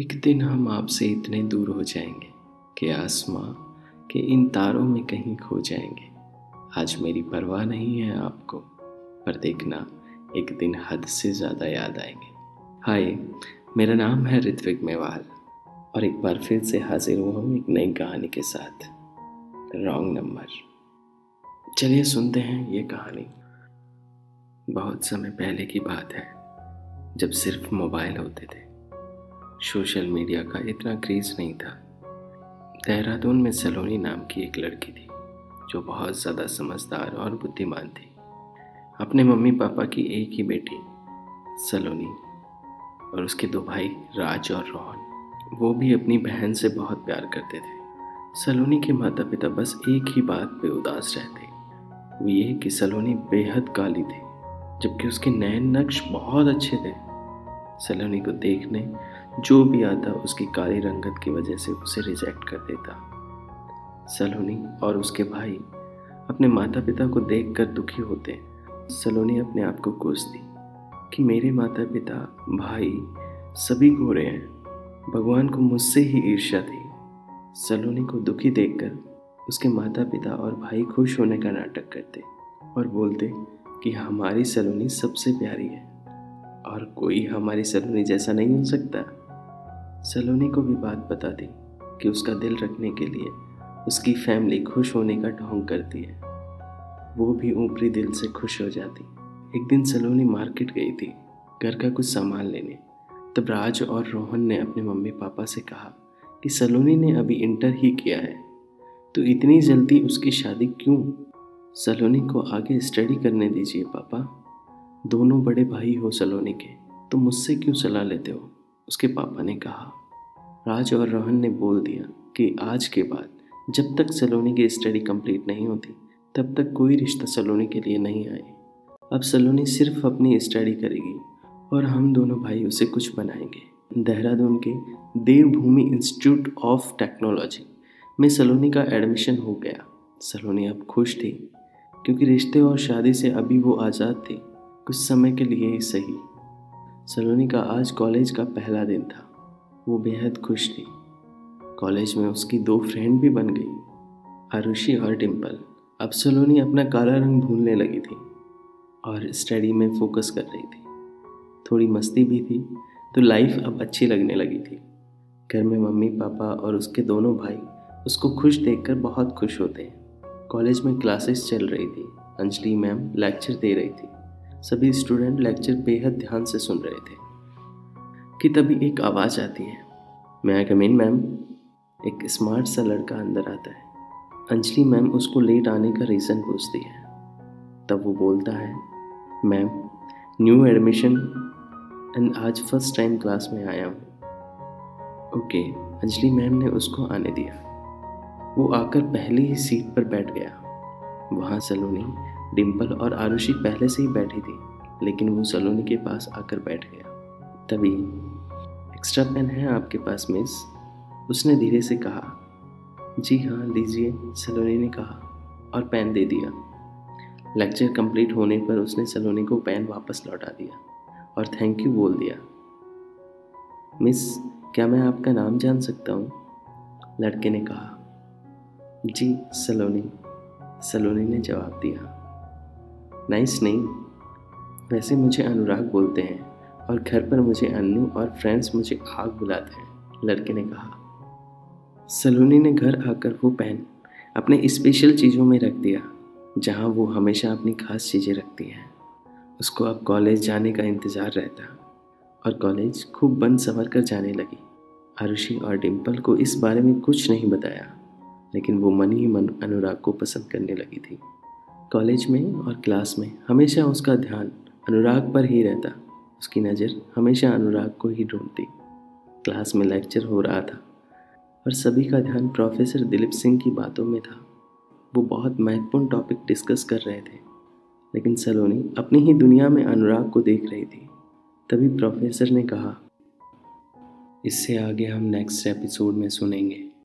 एक दिन हम आपसे इतने दूर हो जाएँगे कि आसमां के इन तारों में कहीं खो जाएँगे। आज मेरी परवाह नहीं है आपको, पर देखना, एक दिन हद से ज़्यादा याद आएँगे। हाय, मेरा नाम है ऋत्विक मेवाल, और एक बार फिर से हाजिर हुआ हूँ एक नई कहानी के साथ। Wrong number. चलिए सुनते हैं ये कहानी। बहुत समय पहले की बात है, जब सिर्फ़ मोबाइल होते थे। सोशल मीडिया का इतना क्रेज नहीं था। देहरादून में सलोनी नाम की एक लड़की थी, जो बहुत ज़्यादा समझदार और बुद्धिमान थी। अपने मम्मी पापा की एक ही बेटी, सलोनी, और उसके दो भाई राज और रोहन, वो भी अपनी बहन से बहुत प्यार करते थे। सलोनी के माता पिता बस एक ही बात पे उदास रहते। वो ये कि सलोनी बेहद काली थी, जबकि उसके नैन नक्श बहुत अच्छे थे। सलोनी को देखने जो भी आता उसकी काली रंगत की वजह से उसे रिजेक्ट कर देता। सलोनी और उसके भाई अपने माता पिता को देखकर दुखी होते। सलोनी अपने आप को कोसती कि मेरे माता पिता भाई सभी गोरे हैं। भगवान को मुझसे ही ईर्ष्या थी। सलोनी को दुखी देखकर उसके माता पिता और भाई खुश होने का नाटक करते और बोलते कि हमारी सलोनी सबसे प्यारी है। और कोई हमारी सलोनी जैसा नहीं हो सकता। सलोनी को भी बात बता दी कि उसका दिल रखने के लिए उसकी फैमिली खुश होने का ढोंग करती है। वो भी ऊपरी दिल से खुश हो जाती। एक दिन सलोनी मार्केट गई थी, घर का कुछ सामान लेने। तब राज और रोहन ने अपने मम्मी पापा से कहा कि सलोनी ने अभी इंटर ही किया है तो इतनी जल्दी उसकी शादी क्यों? सलोनी को आगे स्टडी करने दीजिए, पापा। दोनों बड़े भाई हो सलोनी के तो मुझसे क्यों सलाह लेते हो? उसके पापा ने कहा। राज और रोहन ने बोल दिया कि आज के बाद, जब तक सलोनी की स्टडी कंप्लीट नहीं होती, तब तक कोई रिश्ता सलोनी के लिए नहीं आए। अब सलोनी सिर्फ़ अपनी स्टडी करेगी और हम दोनों भाई उसे कुछ बनाएँगे। देहरादून के देवभूमि इंस्टीट्यूट ऑफ़ टेक्नोलॉजी में सलोनी का एडमिशन हो गया। सलोनी अब खुश थी, क्योंकि रिश्ते और शादी से अभी वो आज़ाद थी, कुछ समय के लिए ही सही। सलोनी का आज कॉलेज का पहला दिन था। वो बेहद खुश थी। कॉलेज में उसकी दो फ्रेंड भी बन गई, आरुषि और डिम्पल अब सलोनी अपना काला रंग भूलने लगी थी और स्टडी में फोकस कर रही थी। थोड़ी मस्ती भी थी तो लाइफ अब अच्छी लगने लगी थी। घर में मम्मी, पापा और उसके दोनों भाई उसको खुश देखकर बहुत खुश होते हैं। कॉलेज में क्लासेस चल रही थी, अंजलि मैम लेक्चर दे रही थी। सभी स्टूडेंट लेक्चर बेहद ध्यान से सुन रहे थे। कि तभी एक आवाज़ आती है। मैं कमीन मैम, एक स्मार्ट सा लड़का अंदर आता है। अंजलि मैम उसको लेट आने का रीज़न पूछती है। तब वो बोलता है, मैम, न्यू एडमिशन एंड आज फ़र्स्ट टाइम क्लास में आया हूँ। ओके, अंजलि मैम ने उसको आने दिया। वो आकर पहली ही सीट पर बैठ गया। वहाँ सलोनी डिम्पल और आरुषि पहले से ही बैठी थी, लेकिन वो सलोनी के पास आकर बैठ गया। तभी एक्स्ट्रा पेन है आपके पास मिस उसने धीरे से कहा, जी हाँ लीजिए, सलोनी ने कहा और पेन दे दिया। लेक्चर कंप्लीट होने पर उसने सलोनी को पेन वापस लौटा दिया और थैंक यू बोल दिया। मिस क्या मैं आपका नाम जान सकता हूँ? लड़के ने कहा। जी, सलोनी। सलोनी ने जवाब दिया। नाइस नहीं वैसे मुझे अनुराग बोलते हैं। और घर पर मुझे अन्नू और फ्रेंड्स मुझे आग बुलाते हैं, लड़के ने कहा। सलोनी ने घर आकर वो पेन अपने स्पेशल चीज़ों में रख दिया, जहाँ वो हमेशा अपनी खास चीज़ें रखती हैं। उसको अब कॉलेज जाने का इंतज़ार रहता, और कॉलेज खूब बंद संवर कर जाने लगी। आरुषि और डिम्पल को इस बारे में कुछ नहीं बताया, लेकिन वो मन ही मन अनुराग को पसंद करने लगी थी। कॉलेज में और क्लास में हमेशा उसका ध्यान अनुराग पर ही रहता। उसकी नज़र हमेशा अनुराग को ही ढूंढती। क्लास में लेक्चर हो रहा था और सभी का ध्यान प्रोफेसर दिलीप सिंह की बातों में था। वो बहुत महत्वपूर्ण टॉपिक डिस्कस कर रहे थे, लेकिन सलोनी अपनी ही दुनिया में अनुराग को देख रही थी। तभी प्रोफेसर ने कहा, इससे आगे हम नेक्स्ट एपिसोड में सुनेंगे।